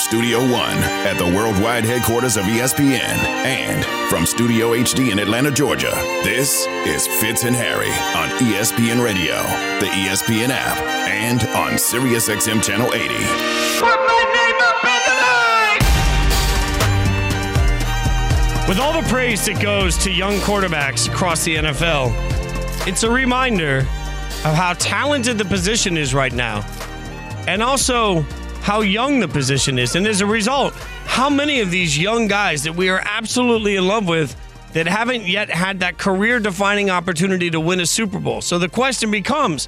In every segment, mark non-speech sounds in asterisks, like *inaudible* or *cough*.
Studio One at the worldwide headquarters of ESPN and from Studio HD in Atlanta, Georgia, this is Fitz and Harry on ESPN Radio, the ESPN app, and on SiriusXM Channel 80. Put my name up in the line! With all the praise that goes to young quarterbacks across the NFL, it's a reminder of how talented the position is right now and also how young the position is. And as a result, how many of these young guys that we are absolutely in love with that haven't yet had that career defining opportunity to win a Super Bowl. So the question becomes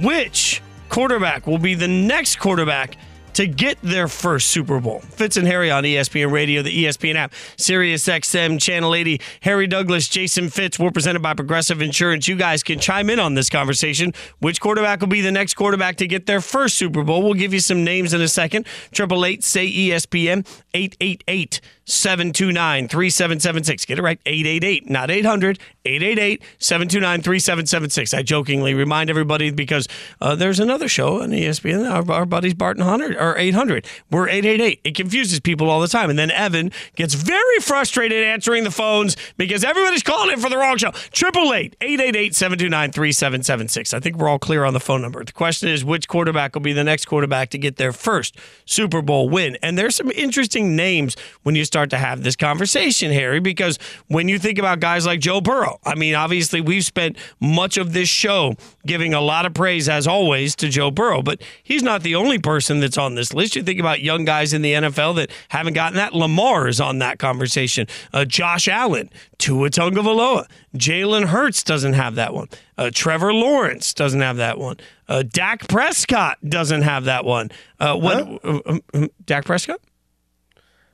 which quarterback will be the next quarterback? To get their first Super Bowl. Fitz and Harry on ESPN Radio, the ESPN app, Sirius XM, Channel 80. Harry Douglas, Jason Fitz. We're presented by Progressive Insurance. You guys can chime in on this conversation. Which quarterback will be the next quarterback to get their first Super Bowl? We'll give you some names in a second. Triple eight say ESPN eight eight eight. 729 3776. Get it right. 888, not 800. 888 729 3776. I jokingly remind everybody because uh, there's another show on ESPN, our, our buddies Barton Hunter, or 800. We're 888. It confuses people all the time. And then Evan gets very frustrated answering the phones because everybody's calling in for the wrong show. 888 888 729 3776. I think we're all clear on the phone number. The question is which quarterback will be the next quarterback to get their first Super Bowl win? And there's some interesting names when you start to have this conversation, Harry, because when you think about guys like Joe Burrow, I mean, obviously we've spent much of this show giving a lot of praise, as always, to Joe Burrow, but he's not the only person that's on this list. You think about young guys in the NFL that haven't gotten that. Lamar is on that conversation. Uh, Josh Allen, Tua Tagovailoa, Jalen Hurts doesn't have that one. Uh, Trevor Lawrence doesn't have that one. Uh, Dak Prescott doesn't have that one. Uh, what? Huh? uh, um, um, Dak Prescott?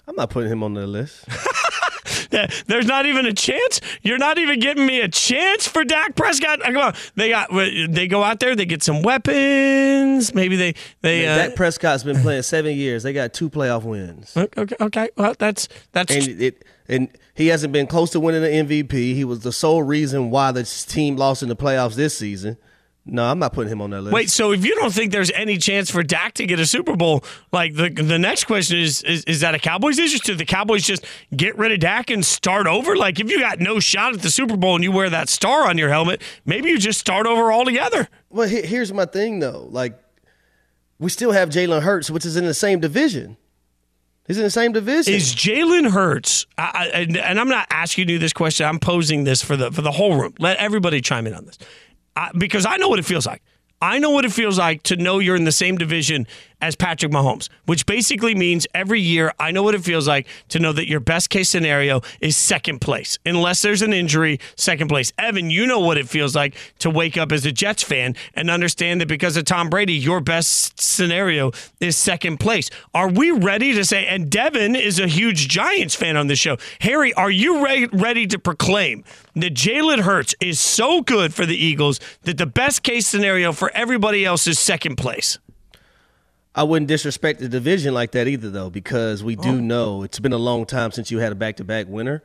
I'm not putting him on the list. *laughs* There's not even a chance. You're not even giving me a chance for Dak Prescott. Come on, they got they go out there. They get some weapons. Maybe they they. Man, Uh, Dak Prescott's been playing seven years. They got two playoff wins, okay, okay. Well, that's that's. and it and he hasn't been close to winning the MVP. He was the sole reason why the team lost in the playoffs this season. No, I'm not putting him on that list. Wait, so if you don't think there's any chance for Dak to get a Super Bowl, like the the next question is is, is that a Cowboys issue? Should the Cowboys just get rid of Dak and start over? Like if you got no shot at the Super Bowl and you wear that star on your helmet, maybe you just start over altogether. Well, he- here's my thing though. Like, we still have Jalen Hurts, which is in the same division. He's in the same division. Is Jalen Hurts? I, I, and and I'm not asking you this question. I'm posing this for the for the whole room. Let everybody chime in on this, I, because I know what it feels like. I know what it feels like to know you're in the same division as Patrick Mahomes, which basically means every year I know what it feels like to know that your best case scenario is second place, unless there's an injury, second place. Evan, you know what it feels like to wake up as a Jets fan and understand that because of Tom Brady, your best scenario is second place. Are we ready to say, and Devin is a huge Giants fan on this show. Harry, are you re- ready to proclaim that Jalen Hurts is so good for the Eagles that the best case scenario for everybody else is second place? I wouldn't disrespect the division like that either, though, because we Oh. do know it's been a long time since you had a back to back winner.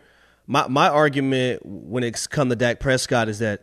My my argument when it's come to Dak Prescott is that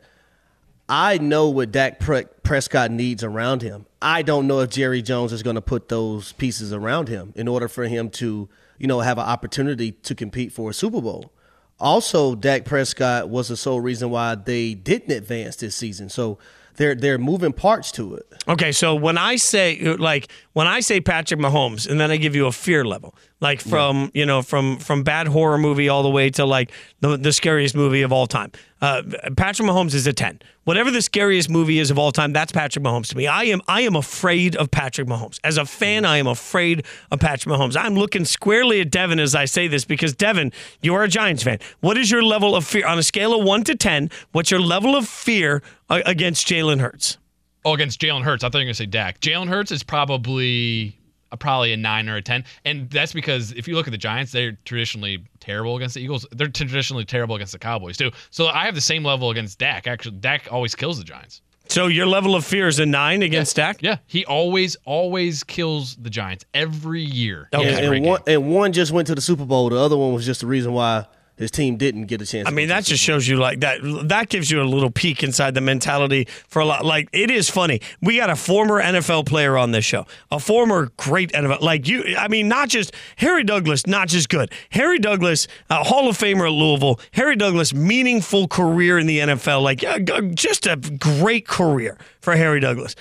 I know what Dak Pre- Prescott needs around him. I don't know if Jerry Jones is going to put those pieces around him in order for him to, you know, have an opportunity to compete for a Super Bowl. Also, Dak Prescott was the sole reason why they didn't advance this season. So there are moving parts to it. Okay, so when I say like when I say Patrick Mahomes, and then I give you a fear level, like from you know from from bad horror movie all the way to like the, the scariest movie of all time. Uh, Patrick Mahomes is a ten. Whatever the scariest movie is of all time, that's Patrick Mahomes to me. I am I am afraid of Patrick Mahomes. As a fan, I am afraid of Patrick Mahomes. I'm looking squarely at Devin as I say this because Devin, you are a Giants fan. What is your level of fear on a scale of one to ten? What's your level of fear uh, against Jalen Hurts? Oh, against Jalen Hurts. I thought you were gonna say Dak. Jalen Hurts is probably a, probably a nine or a ten, and that's because if you look at the Giants, they're traditionally terrible against the Eagles. They're traditionally terrible against the Cowboys too. So I have the same level against Dak. Actually, Dak always kills the Giants. So your level of fear is a nine against Dak? Yeah, he always always kills the Giants every year. Okay. and, and one game. and one just went to the Super Bowl. The other one was just the reason why his team didn't get a chance. I mean, that just shows you like that. That gives you a little peek inside the mentality for a lot. Like it is funny. We got a former NFL player on this show, a former great NFL. Like you, I mean, not just Harry Douglas, not just good. Harry Douglas, a Hall of Famer at Louisville. Harry Douglas, meaningful career in the NFL. Like uh, just a great career for Harry Douglas.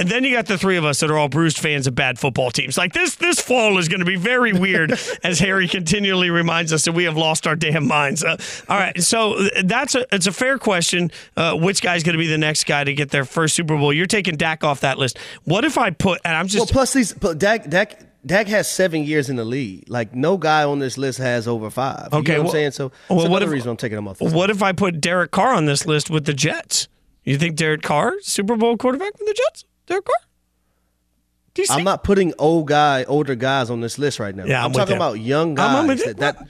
And then you got the three of us that are all bruised fans of bad football teams. Like this, this fall is going to be very weird, *laughs* as Harry continually reminds us that we have lost our damn minds. Uh, all right, so that's a it's a fair question. Uh, which guy's going to be the next guy to get their first Super Bowl? You're taking Dak off that list. What if I put? And I'm just well. Plus, these but Dak Dak. Dak has seven years in the league. Like no guy on this list has over five. You Okay, know what well- I'm saying? So well, what if- reason I'm taking him off. What if I put Derek Carr on this list with the Jets? You think Derek Carr, Super Bowl quarterback with the Jets? Derek Carr? Do you see? I'm not putting old guy, older guys on this list right now. Yeah, I'm I'm, with talking you. about young I'm- I'm guys. with you. that, that-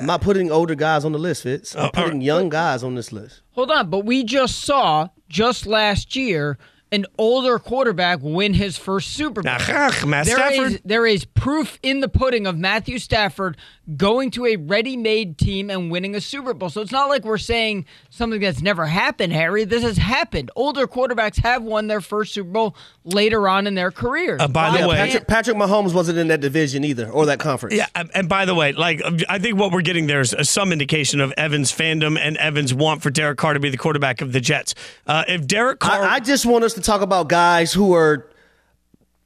I'm not putting older guys on the list, Fitz. Oh, I'm Oh, putting right. young guys on this list. Hold on, but we just saw just last year an older quarterback win his first Super Bowl. Ach, Matt There Stafford. is- there is proof in the pudding of Matthew Stafford going to a ready-made team and winning a Super Bowl. So it's not like we're saying something that's never happened, Harry. This has happened. Older quarterbacks have won their first Super Bowl later on in their careers. Uh, by the way- Patrick, Patrick Mahomes wasn't in that division either, or that conference. Yeah, and- and by the way, like I think what we're getting there is uh, some indication of Evans' fandom and Evans' want for Derek Carr to be the quarterback of the Jets. Uh, if Derek Carr, I, I just want us to talk about guys who are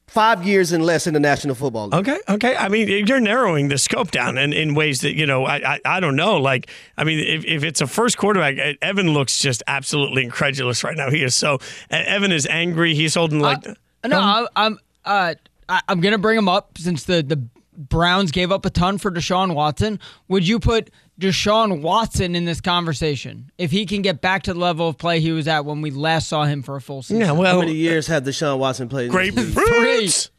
five years and less in the National Football League. Okay, okay. I mean, you're narrowing the scope down in, in ways that you know. I, I I don't know. Like, I mean, if, if it's a first quarterback, Evan looks just absolutely incredulous right now. He is so. Evan is angry. He's holding like. Uh, no, I'm I'm uh I'm gonna bring him up since the the Browns gave up a ton for Deshaun Watson. Would you put Deshaun Watson in this conversation if he can get back to the level of play he was at when we last saw him for a full season? yeah, well, How many years have Deshaun Watson played? in this league? grapefruits.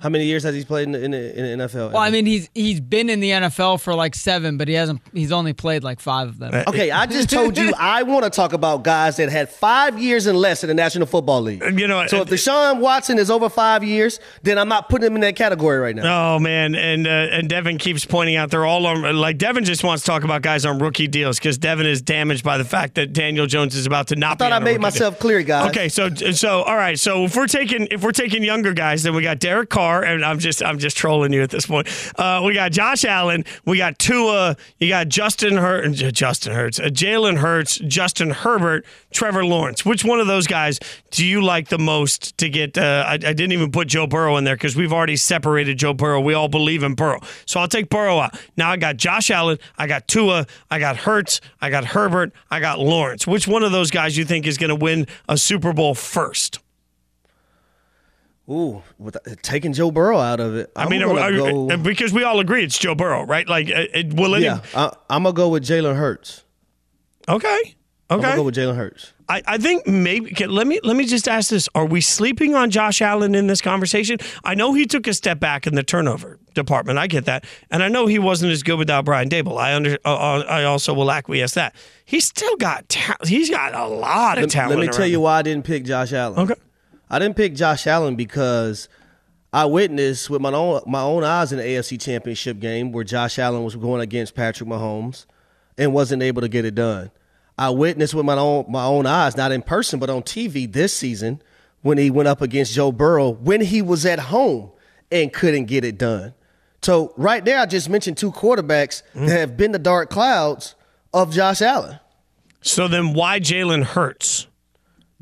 How many years has he played in the, in the, in the NFL? Well, I mean, he's he's been in the NFL for like seven, but he hasn't. He's only played like five of them. Okay, I just told you *laughs* I want to talk about guys that had five years and less in the National Football League. You know, so if uh, Deshaun Watson is over five years, then I'm not putting him in that category right now. Oh man, and uh, and Devin keeps pointing out they're all on like Devin just wants to talk about guys on rookie deals because Devin is damaged by the fact that Daniel Jones is about to not. I thought be I on a made myself deal. clear, guys. Okay, so so all right, so if we're taking if we're taking younger guys, then we got Derek Carr, and I'm just I'm just trolling you at this point. Uh, we got Josh Allen, we got Tua, you got Justin Hurt, Justin Hurts, uh, Jalen Hurts, Justin Herbert, Trevor Lawrence. Which one of those guys do you like the most to get? Uh, I, I didn't even put Joe Burrow in there because we've already separated Joe Burrow. We all believe in Burrow, so I'll take Burrow out. Now I got Josh Allen, I got Tua, I got Hurts, I got Herbert, I got Lawrence. Which one of those guys you think is going to win a Super Bowl first? Ooh, with, taking Joe Burrow out of it. I mean, are- are- go, because we all agree it's Joe Burrow, right? Like, uh, it, will any? yeah, I, I'm gonna go with Jalen Hurts. Okay. okay, I'm go with Jalen Hurts. I, I think maybe okay, let me let me just ask this: Are we sleeping on Josh Allen in this conversation? I know he took a step back in the turnover department. I get that, and I know he wasn't as good without Brian Daboll. I under uh, uh, I also will acquiesce that he's still got ta- he's got a lot of Let, talent. let me tell you him. why I didn't pick Josh Allen. Okay. I didn't pick Josh Allen because I witnessed with my own my own eyes in the AFC Championship game where Josh Allen was going against Patrick Mahomes and wasn't able to get it done. I witnessed with my own my own eyes, not in person, but on TV this season when he went up against Joe Burrow when he was at home and couldn't get it done. So right there, I just mentioned two quarterbacks Mm-hmm. that have been the dark clouds of Josh Allen. So then, why Jalen Hurts?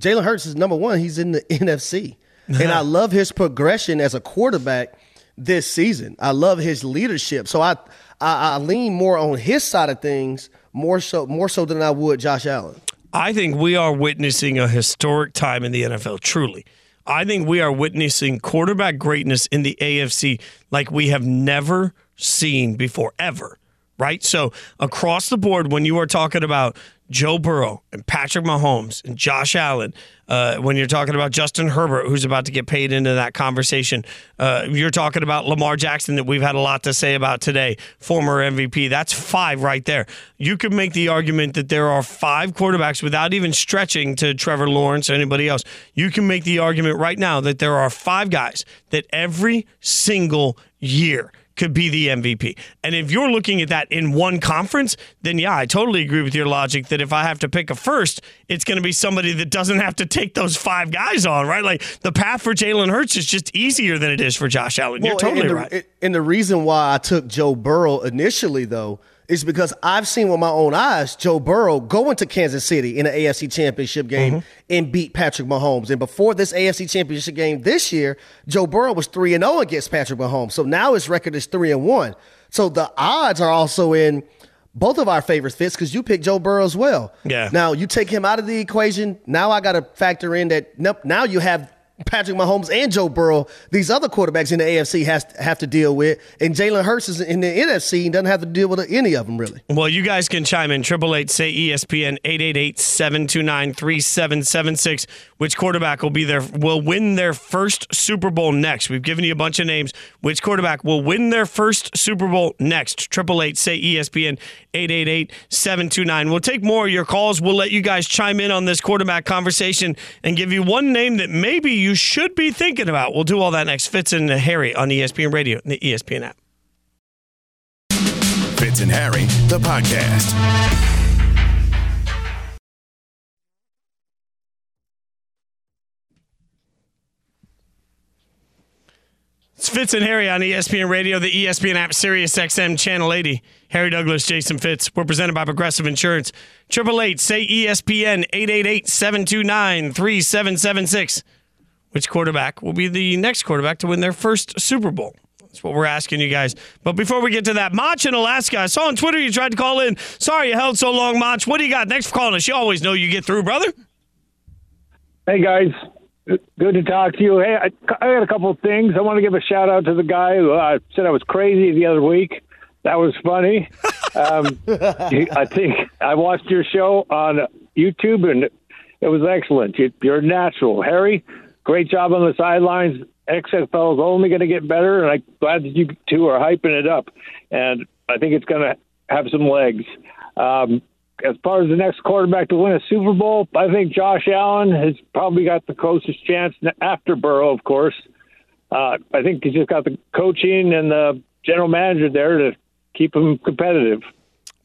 Jalen Hurts is number one. He's in the *laughs* NFC. And I love his progression as a quarterback this season. I love his leadership. So I, I I lean more on his side of things more so more so than I would Josh Allen. I think we are witnessing a historic time in the NFL, truly. I think we are witnessing quarterback greatness in the AFC like we have never seen before, ever. Right? So, across the board, when you are talking about Joe Burrow and Patrick Mahomes and Josh Allen, uh, when you're talking about Justin Herbert, who's about to get paid into that conversation, uh, you're talking about Lamar Jackson, that we've had a lot to say about today, former MVP. That's five right there. You could make the argument that there are five quarterbacks without even stretching to Trevor Lawrence or anybody else. You can make the argument right now that there are five guys that every single year could be the MVP. And if you're looking at that in one conference, then yeah, I totally agree with your logic that if I have to pick a first, it's going to be somebody that doesn't have to take those five guys on, right? Like the path for Jalen Hurts is just easier than it is for Josh Allen. You're totally and the, right. And the reason why I took Joe Burrow initially, though, is because I've seen with my own eyes Joe Burrow go into Kansas City in an AFC Championship game Mm-hmm. and beat Patrick Mahomes. And before this AFC Championship game this year, Joe Burrow was three and zero against Patrick Mahomes. So now his record is three and one. So the odds are also in both of our favorites Fitz because you picked Joe Burrow as well. Yeah. Now you take him out of the equation. Now I got to factor in that. Nope, now you have Patrick Mahomes and Joe Burrow. These other quarterbacks in the AFC has have to deal with, and Jalen Hurts is in the NFC and doesn't have to deal with any of them really. Well, you guys can chime in. Triple eight say ESPN 888-729-3776. Which quarterback will be there will win their first Super Bowl next? We've given you a bunch of names. Which quarterback will win their first Super Bowl next? Triple eight say ESPN 888-729. We'll take more of your calls. We'll let you guys chime in on this quarterback conversation and give you one name that maybe you should be thinking about. We'll do all that next. Fitz and Harry on ESPN Radio and the ESPN app. Fitz and Harry, the podcast. It's Fitz and Harry on ESPN Radio, the ESPN app, Sirius XM Channel 80. Harry Douglas, Jason Fitz. We're presented by Progressive Insurance. Triple eight, say ESPN, 888-729-3776. Which quarterback will be the next quarterback to win their first Super Bowl? That's what we're asking you guys. But before we get to that, Mach in Alaska. I saw on Twitter you tried to call in. Sorry you held so long, Mach. What do you got? Thanks for calling us. You always know you get through, brother. Hey guys, good to talk to you. Hey, I, I got a couple of things. I want to give a shout out to the guy who uh, said I was crazy the other week. That was funny. *laughs* Um, I think I watched your show on YouTube and it was excellent. You, you're natural, Harry. Great job on the sidelines. XFL is only going to get better, and I'm glad that you two are hyping it up. And I think it's going to have some legs. Um, as far as the next quarterback to win a Super Bowl, I think Josh Allen has probably got the closest chance after Burrow, of course. Uh, I think he's just got the coaching and the general manager there to keep him competitive.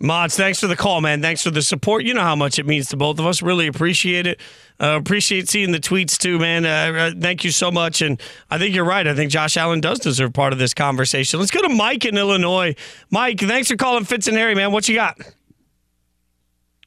Mods, thanks for the call, man. Thanks for the support. You know how much it means to both of us. Really appreciate it. Uh, appreciate seeing the tweets too, man. Uh, uh, thank you so much. And I think you're right. I think Josh Allen does deserve part of this conversation. Let's go to Mike in Illinois. Mike, thanks for calling Fitz and Harry, man. What you got?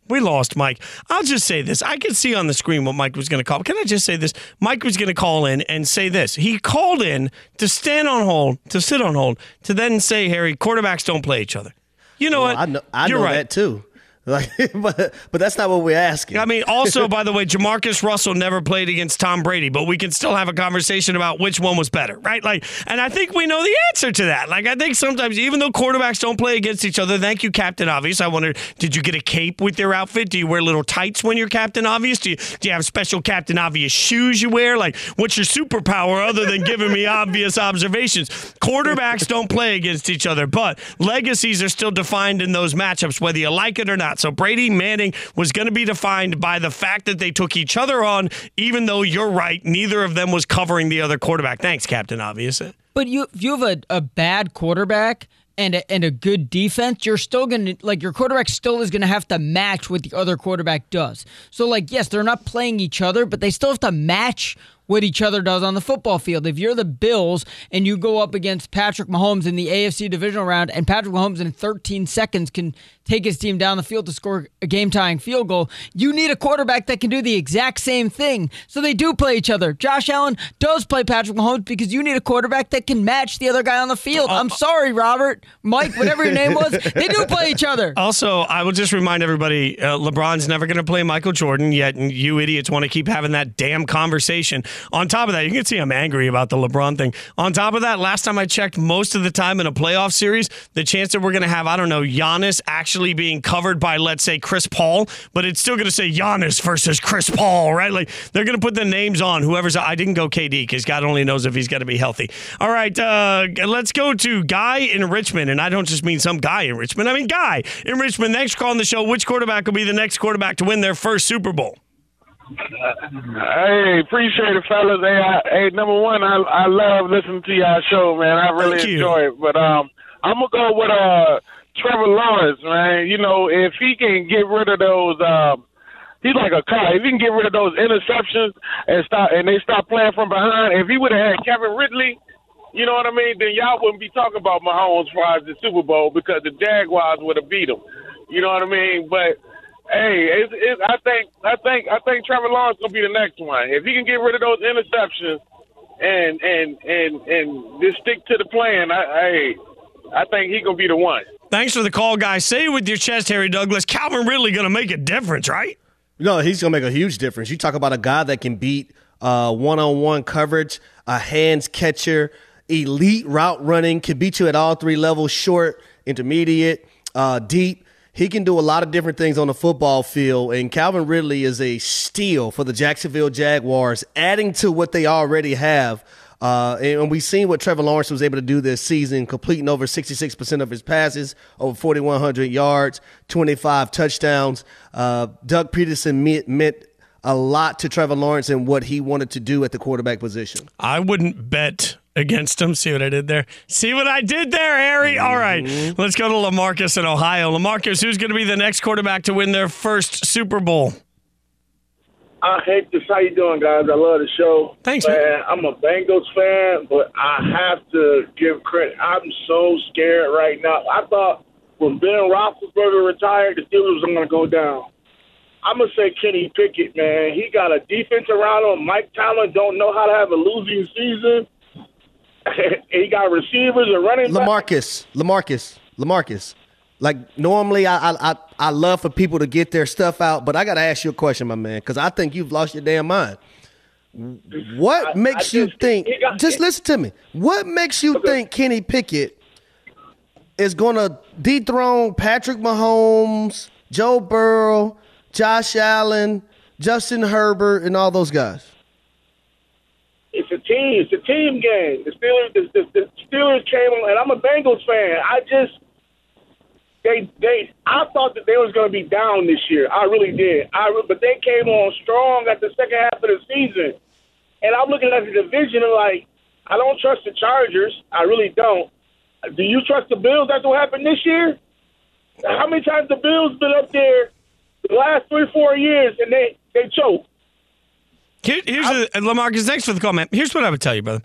We lost Mike. I'll just say this. I could see on the screen what Mike was going to call. Can I just say this? Mike was going to call in and say this. He called in to stand on hold, to sit on hold, to then say, Harry, quarterbacks don't play each other. You know what? I know, I You're know right. that too. *laughs* Like, but but that's not what we're asking. I mean, also, by the way, Jamarcus Russell never played against Tom Brady, but we can still have a conversation about which one was better, right? Like, and I think we know the answer to that. Like, I think sometimes, even though quarterbacks don't play against each other, thank you, Captain Obvious. I wondered, did you get a cape with your outfit? Do you wear little tights when you're Captain Obvious? Do you, do you have special Captain Obvious shoes you wear? Like, what's your superpower other than giving me obvious observations? Quarterbacks don't play against each other, but legacies are still defined in those matchups, whether you like it or not. So Brady Manning was going to be defined by the fact that they took each other on, even though you're right, neither of them was covering the other quarterback. Thanks, Captain Obvious. But you, if you have a, a bad quarterback and a, and a good defense, you're still going to, like, your quarterback still is going to have to match what the other quarterback does. So, like, yes, they're not playing each other, but they still have to match what each other does on the football field. If you're the Bills and you go up against Patrick Mahomes in the AFC divisional round, and Patrick Mahomes in 13 seconds can take his team down the field to score a game tying field goal, you need a quarterback that can do the exact same thing. So they do play each other. Josh Allen does play Patrick Mahomes because you need a quarterback that can match the other guy on the field. I'm sorry, Robert, Mike, whatever your name was, *laughs* they do play each other. Also, I will just remind everybody uh, LeBron's never going to play Michael Jordan, yet you idiots want to keep having that damn conversation. On top of that, you can see I'm angry about the LeBron thing. On top of that, last time I checked, most of the time in a playoff series, the chance that we're going to have, I don't know, Giannis actually being covered by, let's say, Chris Paul, but it's still going to say Giannis versus Chris Paul, right? Like they're going to put the names on whoever's. I didn't go KD because God only knows if he's going to be healthy. All right, uh, let's go to Guy in Richmond. And I don't just mean some guy in Richmond, I mean Guy in Richmond. Thanks for calling the show. Which quarterback will be the next quarterback to win their first Super Bowl? Hey, appreciate it, fellas. Hey, I, hey, number one, I I love listening to y'all show, man. I really Thank you. enjoy it. But um, I'm gonna go with uh Trevor Lawrence, man. You know, if he can get rid of those, um, he's like a car. If he can get rid of those interceptions and stop, and they stop playing from behind. If he would have had Kevin Ridley. You know what I mean? Then y'all wouldn't be talking about Mahomes as the Super Bowl because the Jaguars would have beat him. You know what I mean? But Hey, it's, it's, I think I think I think Trevor Lawrence gonna be the next one. If he can get rid of those interceptions and and and and just stick to the plan, I hey, I think he gonna be the one. Thanks for the call, guys. Say it with your chest, Harry Douglas. Calvin Ridley going to make a difference, right? No, he's gonna make a huge difference. You talk about a guy that can beat uh, one-on-one coverage, a hands catcher, elite route running, can beat you at all three levels: short, intermediate, uh, deep. He can do a lot of different things on the football field, and Calvin Ridley is a steal for the Jacksonville Jaguars, adding to what they already have. Uh, and we've seen what Trevor Lawrence was able to do this season, completing over 66% of his passes, over 4,100 yards, 25 touchdowns. Uh, Doug Pederson meant, meant a lot to Trevor Lawrence and what he wanted to do at the quarterback position. I wouldn't bet against him. See what I did there? See what I did there, Harry? All right. Mm-hmm. Let's go to Lamarcus in Ohio. Lamarcus, who's going to be the next quarterback to win their first Super Bowl? I hate this. How you doing, guys? I love the show. Thanks, man. man. I'm a Bengals fan, but I have to give credit. I'm so scared right now. I thought when Ben Roethlisberger retired, the Steelers were going to go down. I'm gonna say Kenny Pickett, man. He got a defense around him. Mike Tomlin don't know how to have a losing season. *laughs* he got receivers and running back. Lamarcus, Lamarcus, Lamarcus. Like normally, I, I I love for people to get their stuff out, but I got to ask you a question, my man, because I think you've lost your damn mind. What I- makes I you just- think? got- just listen to me. What makes you think Kenny Pickett is going to dethrone Patrick Mahomes, Joe Burrow, Josh Allen, Justin Herbert, and all those guys? It's a team. It's a team game. The Steelers, the, the, the Steelers came on, and I'm a Bengals fan. I just they they I thought that they was going to be down this year. I really did. I but they came on strong at the second half of the season, and I'm looking at the division and like I don't trust the Chargers. I really don't. Do you trust the Bills after what happened this year? How many times the Bills been up there the last three four years and they they choke? Here, here's the, Lamarcus. Thanks for the call, man. Here's what I would tell you, brother.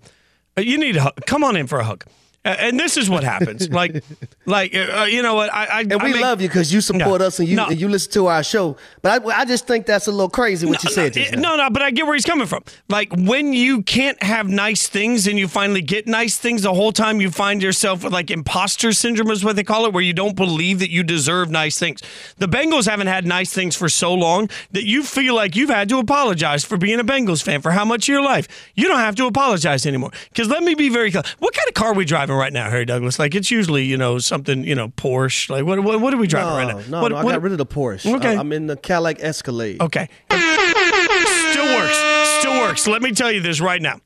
You need a hug. Come on in for a hug. Uh, and this is what happens. like, *laughs* like uh, you know what? I, I And I we make- love you because you support No. us and you No. and you listen to our show. But I, I just think that's a little crazy what you said just no, no, no, but I get where he's coming from. Like when you can't have nice things and you finally get nice things, the whole time you find yourself with like imposter syndrome is what they call it, where you don't believe that you deserve nice things. The Bengals haven't had nice things for so long that you feel like you've had to apologize for being a Bengals fan for how much of your life. You don't have to apologize anymore. Because let me be very clear. What kind of car are we driving right now, Harry Douglas? Like it's usually, you know, something, you know, Porsche. Like what what, what are we driving No, right now? no, what, no, I what- got rid of the Porsche. Okay. I, am in the Cadillac Escalade. Okay. Still works. Still works. Let me tell you this right now.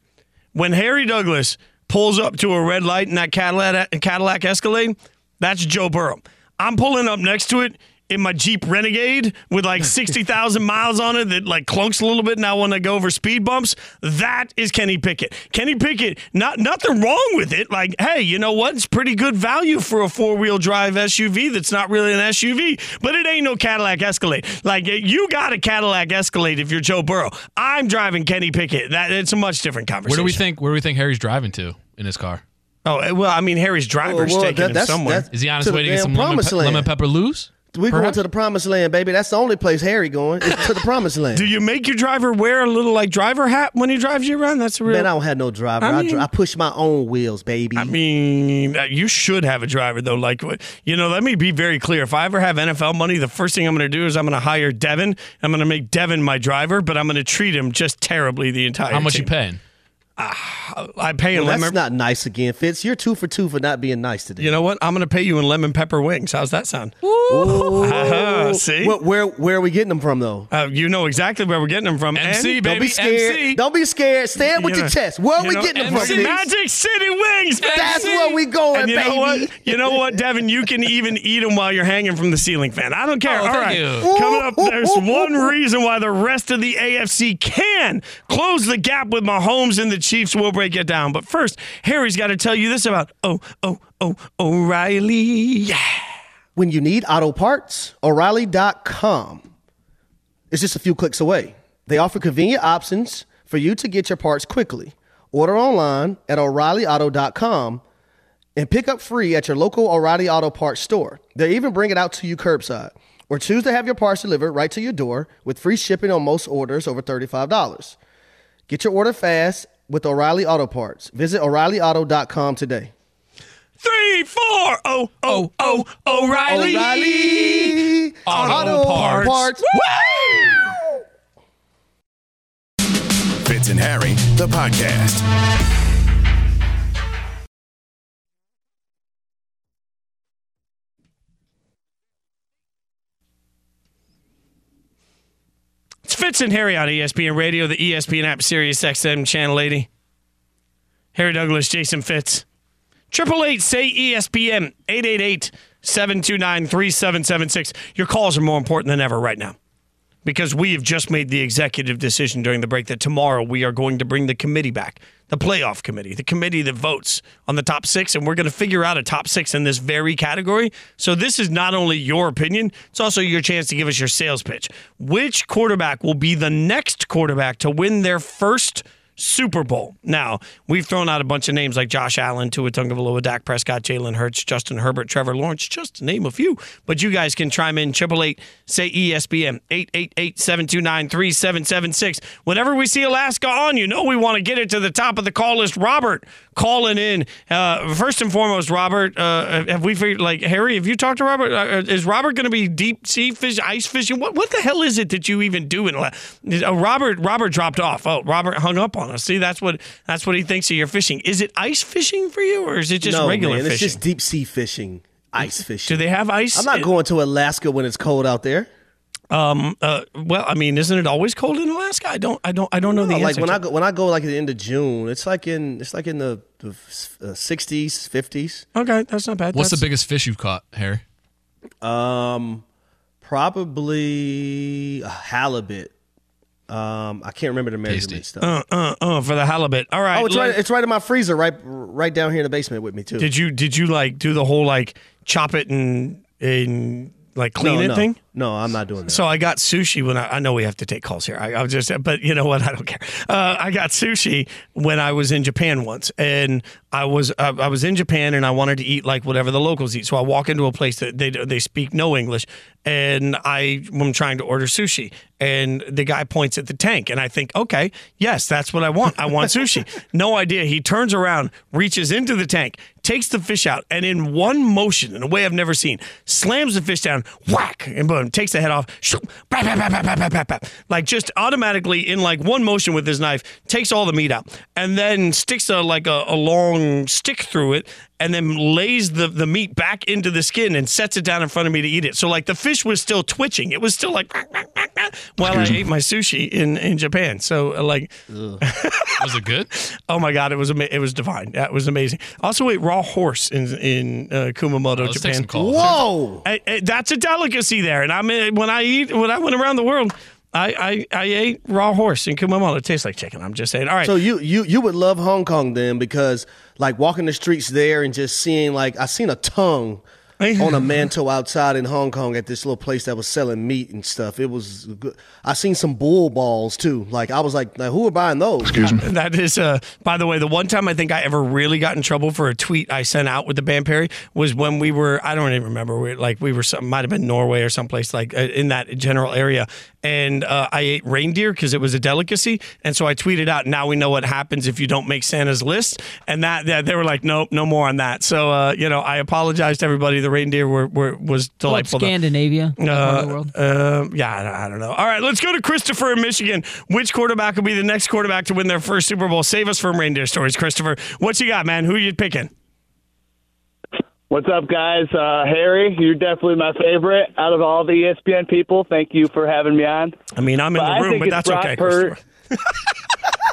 When Harry Douglas pulls up to a red light in that Cadillac, Cadillac Escalade, that's Joe Burrow. I'm pulling up next to it in my Jeep Renegade with like *laughs* 60,000 miles on it that like clunks a little bit now when I go over speed bumps. That is Kenny Pickett. Kenny Pickett, not nothing wrong with it. Like, hey, you know what? It's pretty good value for a four-wheel drive SUV that's not really an SUV, but it ain't no Cadillac Escalade. Like eh, you got a Cadillac Escalade if you're Joe Burrow. I'm driving Kenny Pickett. That it's a much different conversation. Where do we think? Where do we think Harry's driving to in his car? Oh, eh, well, I mean, Harry's driver's well, taking that- him somewhere. Is he on his To way to get some lemon, pe- lemon pepper loose? We going to the promised land, baby. That's the only place Harry going. It's to the *laughs* promised land. Do you make your driver wear a little like driver hat when he drives you around? That's real. Man, I don't have no driver. I I, mean- dri- I push my own wheels, baby. I mean, uh, you should have a driver though. Like, you know, let me be very clear. If I ever have NFL money, the first thing I'm going to do is I'm going to hire Devin. I'm going to make Devin my driver, but I'm going to treat him just terribly the entire. Time. How much team. you paying? I pay in Well, that's lemon. not nice again, Fitz. You're two for two for not being nice today. you know what? I'm going to pay you in lemon pepper wings. How's that sound? Ooh. Uh-huh, see? Where, where where are we getting them from though? Uh, you know exactly where we're getting them from. MC, and, baby. Don't be scared. MC. Don't be scared. Stand with You your know- chest. Where are we know, getting them from? MC. Fitz? Magic City Wings, baby. That's where we going, and you baby. know what? You know what, Devin? You can even *laughs* eat them while you're hanging from the ceiling fan. I don't care. Oh, All thank right. you. Coming up, there's one reason why the rest of the AFC can close the gap with Mahomes and the Chiefs. We'll break it down. But first, Harry's got to tell you this about oh oh oh O'Reilly. Yeah. When you need auto parts, O'Reilly.com is just a few clicks away. They offer convenient options for you to get your parts quickly. Order online at O'ReillyAuto.com and pick up free at your local O'Reilly Auto Parts store. They'll even bring it out to you curbside. Or choose to have your parts delivered right to your door with free shipping on most orders over $35. Get your order fast with O'Reilly Auto Parts. Visit O'ReillyAuto.com today. Three, four, oh, oh, oh, O'Reilly. O'Reilly Auto Parts. Fitz and Harry, the podcast. Fitz and Harry on ESPN Radio, the ESPN app, Sirius XM channel 80. Harry Douglas, Jason Fitz. Triple eight say ESPN 888 729 3776. Your calls are more important than ever right now because we have just made the executive decision during the break that tomorrow we are going to bring the committee back, the playoff committee, the committee that votes on the top six, and we're going to figure out a top six in this very category. So this is not only your opinion, it's also your chance to give us your sales pitch. Which quarterback will be the next quarterback to win their first Super Bowl. Now, we've thrown out a bunch of names like Josh Allen, Tua Tagovailoa, Dak Prescott, Jalen Hurts, Justin Herbert, Trevor Lawrence, just to name a few. But you guys can chime in, 888 say ESPN, 888-729-3776. Whenever we see Alaska on, you know we want to get it to the top of the call list. Robert calling in. Uh, first and foremost, Robert, uh, have we figured, like, Harry, have you talked to Robert? Uh, is Robert going to be deep sea fish, ice fishing? What, what the hell is it that you even do in Alaska? Uh, Robert, Robert dropped off. Oh, Robert hung up on us. See, that's what that's what he thinks of your fishing. Is it ice fishing for you, or is it just no, regular man, it's fishing? just deep sea fishing, ice fishing. do they have ice? I'm not going to Alaska when it's cold out there. Um. Uh. Well, I mean, isn't it always cold in Alaska? I don't. I don't. I don't know the No, like when to I go when I go like at the end of June, it's like in it's like in the, the uh, 60s, 50s. Okay, that's not bad. What's That's- the biggest fish you've caught, Harry? Um, probably a halibut. Um, I can't remember the measurement Tasty. stuff. Uh, uh, uh, for the halibut. All right. oh, it's let- right. It's right in my freezer, right, right down here in the basement with me too. Did you did you like do the whole like chop it and and like clean no, it no. thing? No, I'm not doing that. So I got sushi when I, I know we have to take calls here. I, I was just, but you know what? *laughs* I don't care. Uh, I got sushi when I was in Japan once, and I was uh, I was in Japan and I wanted to eat like whatever the locals eat. So I walk into a place that they they speak no English, and I am trying to order sushi, and the guy points at the tank, and I think, okay, yes, that's what I want. I want sushi. *laughs* no idea. He turns around, reaches into the tank, takes the fish out, and in one motion, in a way I've never seen, slams the fish down, whack, and boom, takes the head off, shoop, bap, bap, bap, like just automatically in like one motion with his knife, takes all the meat out, and then sticks a like a, a long stick through it and then lays the, the meat back into the skin and sets it down in front of me to eat it. So like the fish was still twitching. It was still like while I ate my sushi in, in Japan. So uh, like *laughs* Was it good? Oh my god, it was ama- it was divine. That was amazing. Also ate raw horse in in uh, Kumamoto, Let's take Japan. some calls. Whoa! I- I- that's a delicacy there. And I mean, when I eat when I went around the world, I I, I ate raw horse in Kumamoto. It tastes like chicken. I'm just saying. All right. So you you you would love Hong Kong then because like walking the streets there and just seeing like I seen a tongue on a mantle outside in Hong Kong at this little place that was selling meat and stuff. It was good. I seen some bull balls too. Like I was like, now, who are buying those? Excuse me. That is, uh, by the way, the one time I think I ever really got in trouble for a tweet I sent out with the band Perry was when we were, I don't even remember, we, like we were, some, might have been Norway or someplace like uh, in that general area. And uh, I ate reindeer because it was a delicacy. And so I tweeted out, now we know what happens if you don't make Santa's list. And that, that they were like, nope, no more on that. So, uh, you know, I apologize to everybody the reindeer were, were was Call it delightful. though. Scandinavia. that part of the world. Uh, yeah, I don't, I don't know. All right, let's go to Christopher in Michigan. Which quarterback will be the next quarterback to win their first Super Bowl? Save us from reindeer stories, Christopher. What you got, man? Who are you picking? What's up, guys? Uh, Harry, you're definitely my favorite out of all the ESPN people. Thank you for having me on. I mean, I'm in But the room, but that's Brock okay. Pur- *laughs*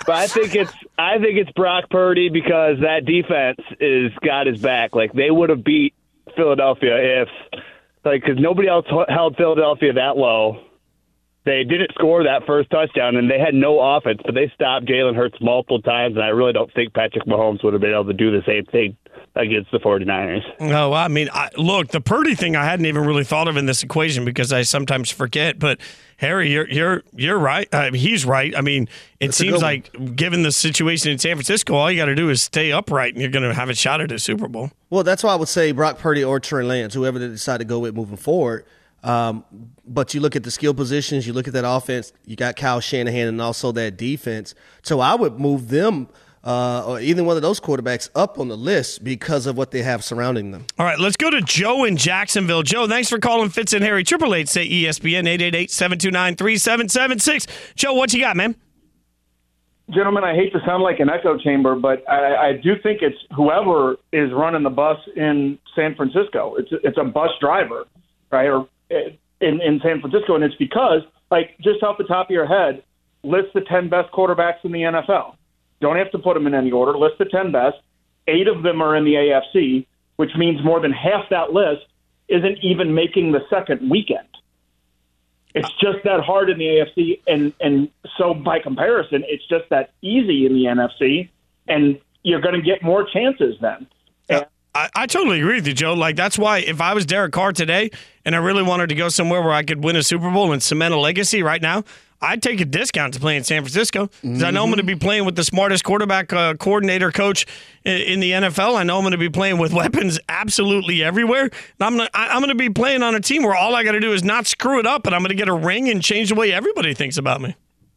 But I think it's I think it's Brock Purdy because that defense is got his back. Like they would have beat Philadelphia if like because nobody else held Philadelphia that low. They didn't score that first touchdown, and they had no offense, but they stopped Jalen Hurts multiple times, and I really don't think Patrick Mahomes would have been able to do the same thing against the 49ers. No, I mean, I, look, the Purdy thing I hadn't even really thought of in this equation because I sometimes forget. But Harry, you're you're you're right. Uh, he's right. I mean, it That's seems like given the situation in San Francisco, all you got to do is stay upright, and you're going to have a shot at a Super Bowl. Well, that's why I would say Brock Purdy or Trey Lance, whoever they decide to go with moving forward. Um, but you look at the skill positions, you look at that offense, you got Kyle Shanahan and also that defense. So I would move them uh, or either one of those quarterbacks up on the list because of what they have surrounding them. All right, let's go to Joe in Jacksonville. Joe, thanks for calling Fitz and Harry. Triple eight say ESPN eight eight eight seven two nine three seven seven six. Joe, what you got, man? gentlemen, I hate to sound like an echo chamber, but I, I do think it's whoever is running the bus in San Francisco. It's it's a bus driver, right? Or uh, in in San Francisco, and it's because like just off the top of your head, list the ten best quarterbacks in the NFL. Don't have to put them in any order. List the ten best. Eight of them are in the AFC, which means more than half that list isn't even making the second weekend. It's just that hard in the AFC, and and so by comparison, it's just that easy in the NFC, and you're going to get more chances then. I, I totally agree with you, Joe. Like that's why if I was Derek Carr today and I really wanted to go somewhere where I could win a Super Bowl and cement a legacy right now, I'd take a discount to play in San Francisco because I know I'm going to be playing with the smartest quarterback uh, coordinator coach in, in the NFL. I know I'm going to be playing with *laughs* weapons absolutely everywhere. And I'm gonna, I, I'm going to be playing on a team where all I got to do is not screw it up, and I'm going to get a ring and change the way everybody thinks about me.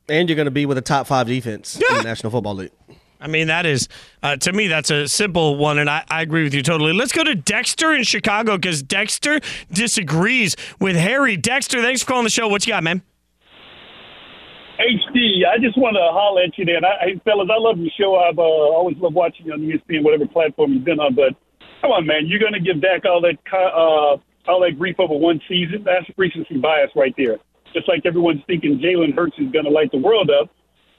And you're going to be with a top five defense in the National Football League. I mean, that is, uh, to me, that's a simple one, and I, I agree with you totally. Let's go to Dexter in Chicago because Dexter disagrees with Harry. Dexter, thanks for calling the show. What you got, man? HD, I just want to holler at you there. And I, hey, fellas, I love your show. I've uh, always loved watching you on ESPN, whatever platform you've been on. But come on, man, you're going to give Dak all that uh, all that grief over one season? That's recency bias right there. Just like everyone's thinking Jalen Hurts is going to light the world up.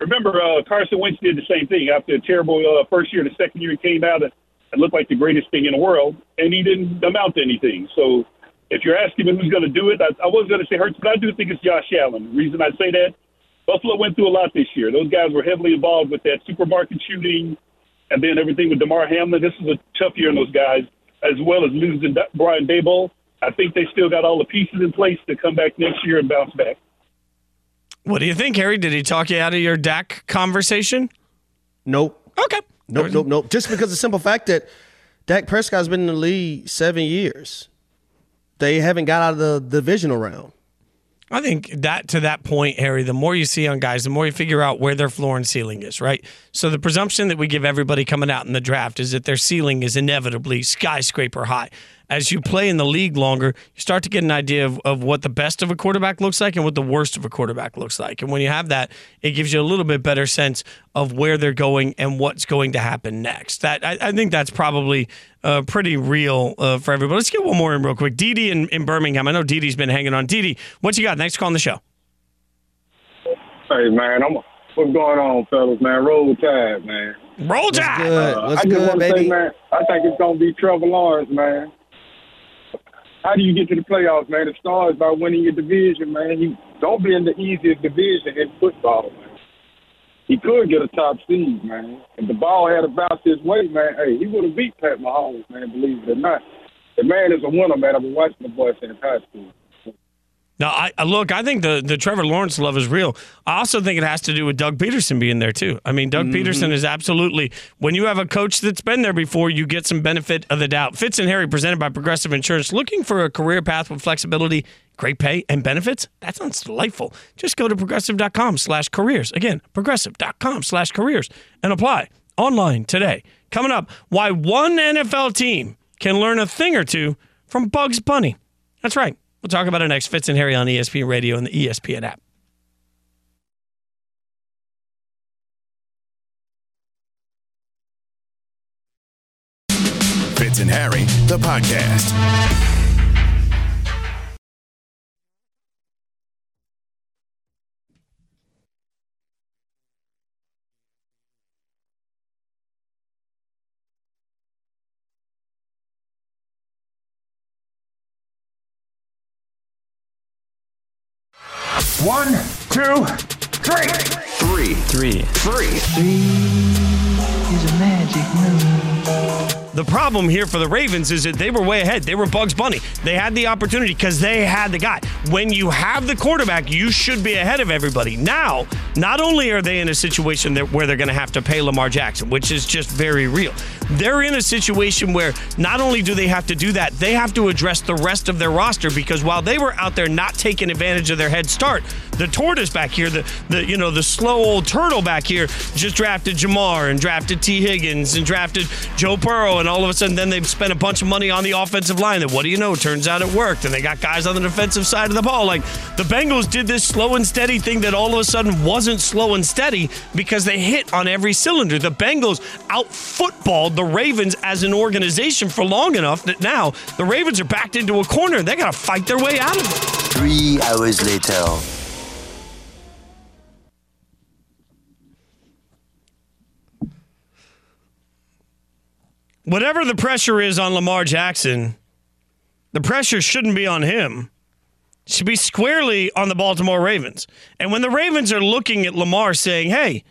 Remember, uh, Carson Wentz did the same thing after a terrible uh, first year. The second year, he came out and, and looked like the greatest thing in the world, and he didn't amount to anything. So if you're asking me who's going to do it, I, I was going to say Hurts, but I do think it's Josh Allen. The reason I say that, Buffalo went through a lot this year. Those guys were heavily involved with that supermarket shooting and then everything with Damar Hamlin. This is a tough year on those guys, as well as losing Brian Daboll. I think they still got all the pieces in place to come back next year and bounce back. What do you think, Harry? Did he talk you out of your Dak conversation? Nope. Okay. Nope, nope, nope. Just because of the simple fact that Dak Prescott's been in the league seven years. They haven't got out of the divisional round. I think that to that point, Harry, the more you see on guys, the more you figure out where their floor and ceiling is, right? So the presumption that we give everybody coming out in the draft is that their ceiling is inevitably skyscraper high. As you play in the league longer, you start to get an idea of, of what the best of a quarterback looks like and what the worst of a quarterback looks like. And when you have that, it gives you a little bit better sense of where they're going and what's going to happen next. That I, I think that's probably uh, pretty real uh, for everybody. Let's get one more in real quick. Dee Dee in, in Birmingham. I know Dee Dee's been hanging on. Dee Dee, what you got? Thanks for calling the show. Hey man, I'm what's going on, fellas, man? Roll Tide, man. Roll Tide. Uh, I just want to say, man, I think it's gonna be Trevor Lawrence, man. How do you get to the playoffs, man? It starts by winning your division, man. You don't be in the easiest division in football, man. He could get a top seed, man. If the ball had bounced his way, man, hey, he would have beat Pat Mahomes, man. Believe it or not, the man is a winner, man. I've been watching the boy since high school. No, I I- look. I think the the Trevor Lawrence love is real. I also think it has to do with Doug Pederson being there too. I mean, Doug mm-hmm. Pederson is absolutely. When you have a coach that's been there before, you get some benefit of the doubt. Fitz and Harry, presented by Progressive Insurance. Looking for a career path with flexibility, great pay, and benefits? That sounds delightful. Just go to progressive.com/careers. Again, progressive.com/careers and apply online today. Coming up, why one NFL team can learn a thing or two from Bugs Bunny. That's right. We'll talk about it next. Fitz and Harry on ESPN Radio and the ESPN app. Fitz and Harry, the podcast. One, two, three. Three. Three. Three. Three is a magic number. The problem here for the Ravens is that they were way ahead. They were Bugs Bunny. They had the opportunity because they had the guy. When you have the quarterback, you should be ahead of everybody. Now, not only are they in a situation that, where they're going to have to pay Lamar Jackson, which is just very real, they're in a situation where not only do they have to do that, they have to address the rest of their roster because while they were out there not taking advantage of their head start, the tortoise back here, the, the you know the slow old turtle back here, just drafted Ja'Marr and drafted Tee Higgins and drafted Joe Burrow, and all of a sudden then they've spent a bunch of money on the offensive line. And what do you know? Turns out it worked, and they got guys on the defensive side of the ball. Like the Bengals did this slow and steady thing that all of a sudden wasn't slow and steady because they hit on every cylinder. The Bengals out footballed the Ravens as an organization for long enough that now the Ravens are backed into a corner. They got to fight their way out of it. Three hours later. Whatever the pressure is on Lamar Jackson, the pressure shouldn't be on him. It should be squarely on the Baltimore Ravens. And when the Ravens are looking at Lamar saying, hey,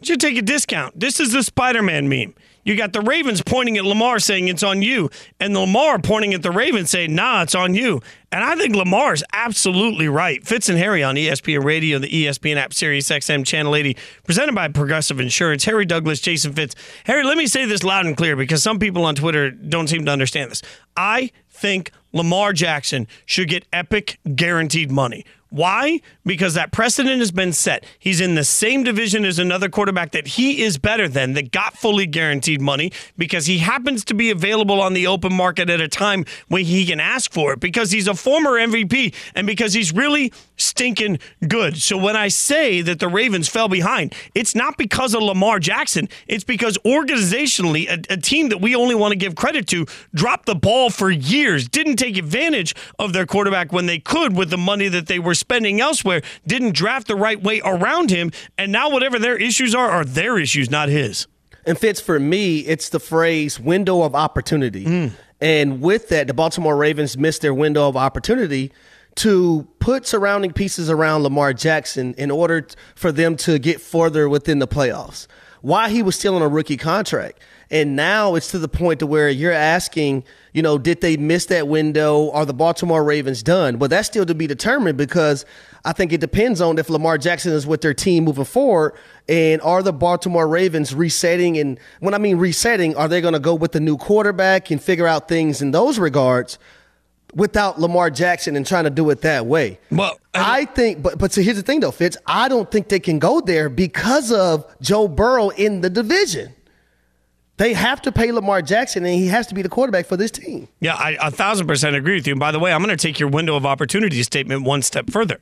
you should take a discount. This is the Spider Man meme. You got the Ravens pointing at Lamar saying it's on you, and Lamar pointing at the Ravens saying, nah, it's on you. And I think Lamar is absolutely right. Fitz and Harry on ESPN Radio, the ESPN app, Sirius XM, Channel 80, presented by Progressive Insurance. Harry Douglas, Jason Fitz. Harry, let me say this loud and clear because some people on Twitter don't seem to understand this. I think Lamar Jackson should get epic guaranteed money. Why? Because that precedent has been set. He's in the same division as another quarterback that he is better than that got fully guaranteed money because he happens to be available on the open market at a time when he can ask for it because he's a former MVP and because he's really stinking good. So when I say that the Ravens fell behind, it's not because of Lamar Jackson. It's because organizationally, a, a team that we only want to give credit to dropped the ball for years, didn't take advantage of their quarterback when they could with the money that they were spending elsewhere, didn't draft the right way around him, and now whatever their issues are are their issues, not his. And Fitz, for me, it's the phrase window of opportunity. Mm. And with that, the Baltimore Ravens missed their window of opportunity to put surrounding pieces around Lamar Jackson in order for them to get further within the playoffs. Why he was still on a rookie contract. And now it's to the point to where you're asking, you know, did they miss that window? Are the Baltimore Ravens done? But that's still to be determined because I think it depends on if Lamar Jackson is with their team moving forward and are the Baltimore Ravens resetting and when I mean resetting, are they going to go with the new quarterback and figure out things in those regards? without Lamar Jackson and trying to do it that way. Well, I think, but but so here's the thing though, Fitz. I don't think they can go there because of Joe Burrow in the division. They have to pay Lamar Jackson, and he has to be the quarterback for this team. Yeah, I a thousand percent agree with you. And by the way, I'm going to take your window of opportunity statement one step further.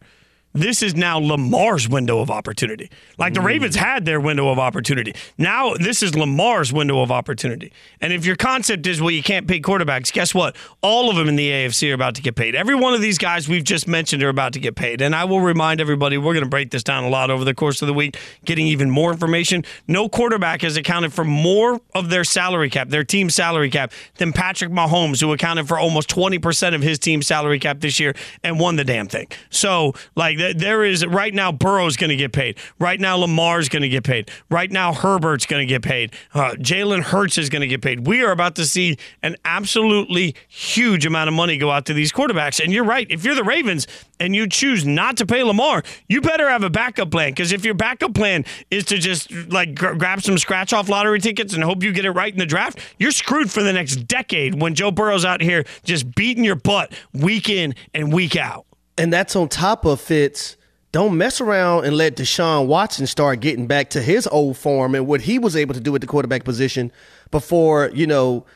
This is now Lamar's window of opportunity. Like the mm. Ravens had their window of opportunity. Now this is Lamar's window of opportunity. And if your concept is, well, you can't pay quarterbacks, guess what? All of them in the AFC are about to get paid. Every one of these guys we've just mentioned are about to get paid. And I will remind everybody, we're going to break this down a lot over the course of the week, getting even more information. No quarterback has accounted for more of their salary cap, their team salary cap, than Patrick Mahomes, who accounted for almost 20% of his team salary cap this year and won the damn thing. So, like, there is right now, Burrow's going to get paid. Right now, Lamar's going to get paid. Right now, Herbert's going to get paid. Uh, Jalen Hurts is going to get paid. We are about to see an absolutely huge amount of money go out to these quarterbacks. And you're right. If you're the Ravens and you choose not to pay Lamar, you better have a backup plan. Because if your backup plan is to just like gr- grab some scratch off lottery tickets and hope you get it right in the draft, you're screwed for the next decade when Joe Burrow's out here just beating your butt week in and week out. And that's on top of Fitz. Don't mess around and let Deshaun Watson start getting back to his old form and what he was able to do at the quarterback position before, you know,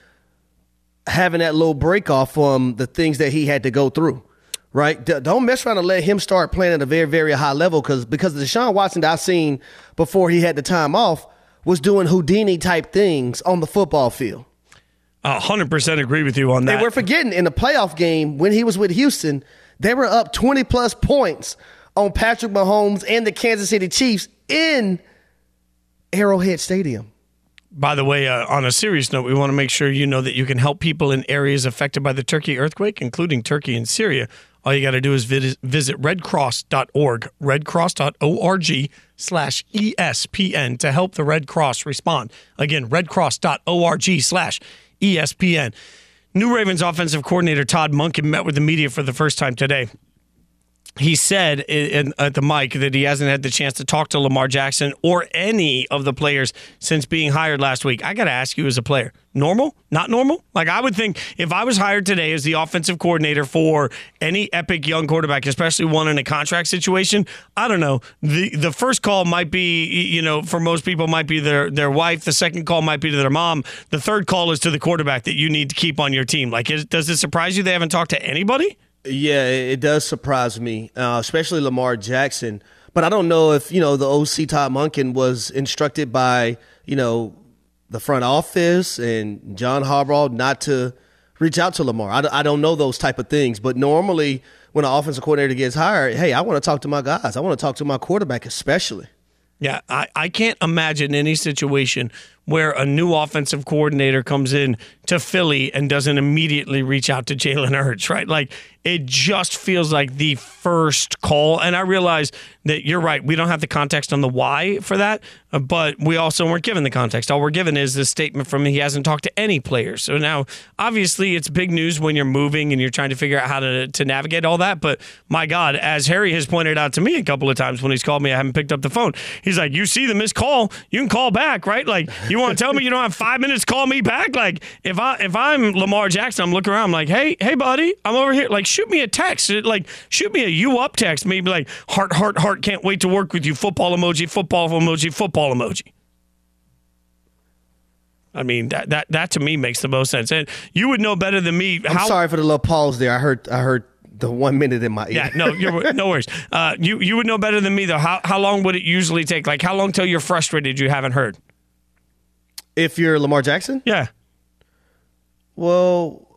having that little break off from the things that he had to go through. Right? D- don't mess around and let him start playing at a very, very high level because because Deshaun Watson that I've seen before he had the time off was doing Houdini type things on the football field. A hundred percent agree with you on that. And we're forgetting in the playoff game when he was with Houston, they were up 20 plus points on Patrick Mahomes and the Kansas City Chiefs in Arrowhead Stadium. By the way, uh, on a serious note, we want to make sure you know that you can help people in areas affected by the Turkey earthquake, including Turkey and Syria. All you got to do is visit, visit redcross.org, redcross.org slash ESPN to help the Red Cross respond. Again, redcross.org slash ESPN. New Ravens offensive coordinator Todd Monken met with the media for the first time today he said in, at the mic that he hasn't had the chance to talk to Lamar Jackson or any of the players since being hired last week. I got to ask you as a player, normal? Not normal? Like I would think if I was hired today as the offensive coordinator for any epic young quarterback, especially one in a contract situation, I don't know. The the first call might be, you know, for most people might be their their wife, the second call might be to their mom, the third call is to the quarterback that you need to keep on your team. Like is, does it surprise you they haven't talked to anybody? Yeah, it does surprise me, uh, especially Lamar Jackson. But I don't know if you know the OC Todd Monken was instructed by you know the front office and John Harbaugh not to reach out to Lamar. I, I don't know those type of things, but normally when an offensive coordinator gets hired, hey, I want to talk to my guys. I want to talk to my quarterback, especially. Yeah, I, I can't imagine any situation where a new offensive coordinator comes in to Philly and doesn't immediately reach out to Jalen Hurts, right? Like it just feels like the first call. And I realize that you're right. We don't have the context on the why for that, but we also weren't given the context. All we're given is this statement from he hasn't talked to any players. So now, obviously, it's big news when you're moving and you're trying to figure out how to, to navigate all that. But my God, as Harry has pointed out to me a couple of times when he's called me, I haven't picked up the phone. He's like, You see the missed call, you can call back, right? Like, you want to tell me you don't have five minutes call me back? Like, if I if I'm Lamar Jackson, I'm looking around, I'm like, hey, hey, buddy, I'm over here. Like, shoot me a text. Like, shoot me a you up text. Maybe like heart, heart, heart. Can't wait to work with you. Football emoji, football emoji, football emoji. I mean that that that to me makes the most sense. And you would know better than me. I'm sorry for the little pause there. I heard I heard the one minute in my ear. Yeah, no, you're, no worries. Uh, you you would know better than me though. How how long would it usually take? Like how long till you're frustrated you haven't heard? If you're Lamar Jackson, yeah. Well,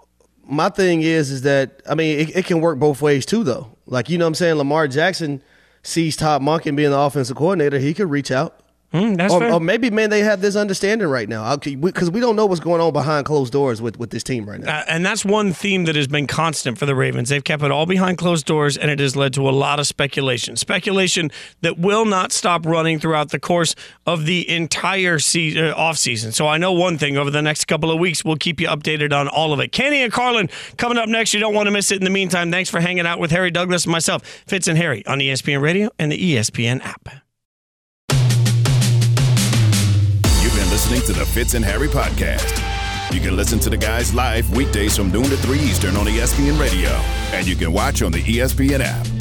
my thing is is that I mean it, it can work both ways too though. Like you know what I'm saying, Lamar Jackson sees Todd Monken being the offensive coordinator, he could reach out. Mm, that's or, fair. or maybe man they have this understanding right now because we, don't know what's going on behind closed doors with, with this team right now. Uh, and that's one theme that has been constant for the Ravens. They've kept it all behind closed doors, and it has led to a lot of speculation. Speculation that will not stop running throughout the course of the entire se- uh, offseason. So I know one thing over the next couple of weeks, we'll keep you updated on all of it. Kenny and Carlin coming up next. You don't want to miss it. In the meantime, thanks for hanging out with Harry Douglas and myself, Fitz and Harry, on ESPN Radio and the ESPN app. You've been listening to the Fitz and Harry podcast. You can listen to the guys live weekdays from noon to 3 Eastern on ESPN Radio. And you can watch on the ESPN app.